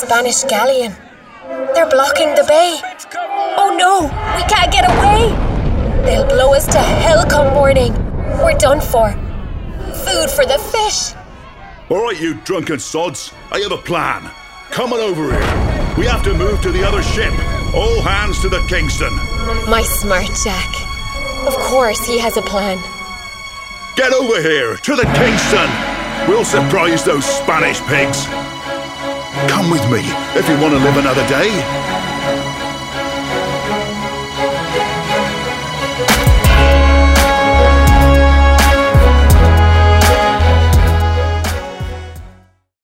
Spanish galleon. They're blocking the bay. Oh no, we can't get away. They'll blow us to hell come morning. We're done for. Food for the fish. All right, you drunken sods. I have a plan. Come on over here. We have to move to the other ship. All hands to the Kingston. My smart Jack. Of course, he has a plan. Get over here to the Kingston. We'll surprise those Spanish pigs. Come with me if you want to live another day.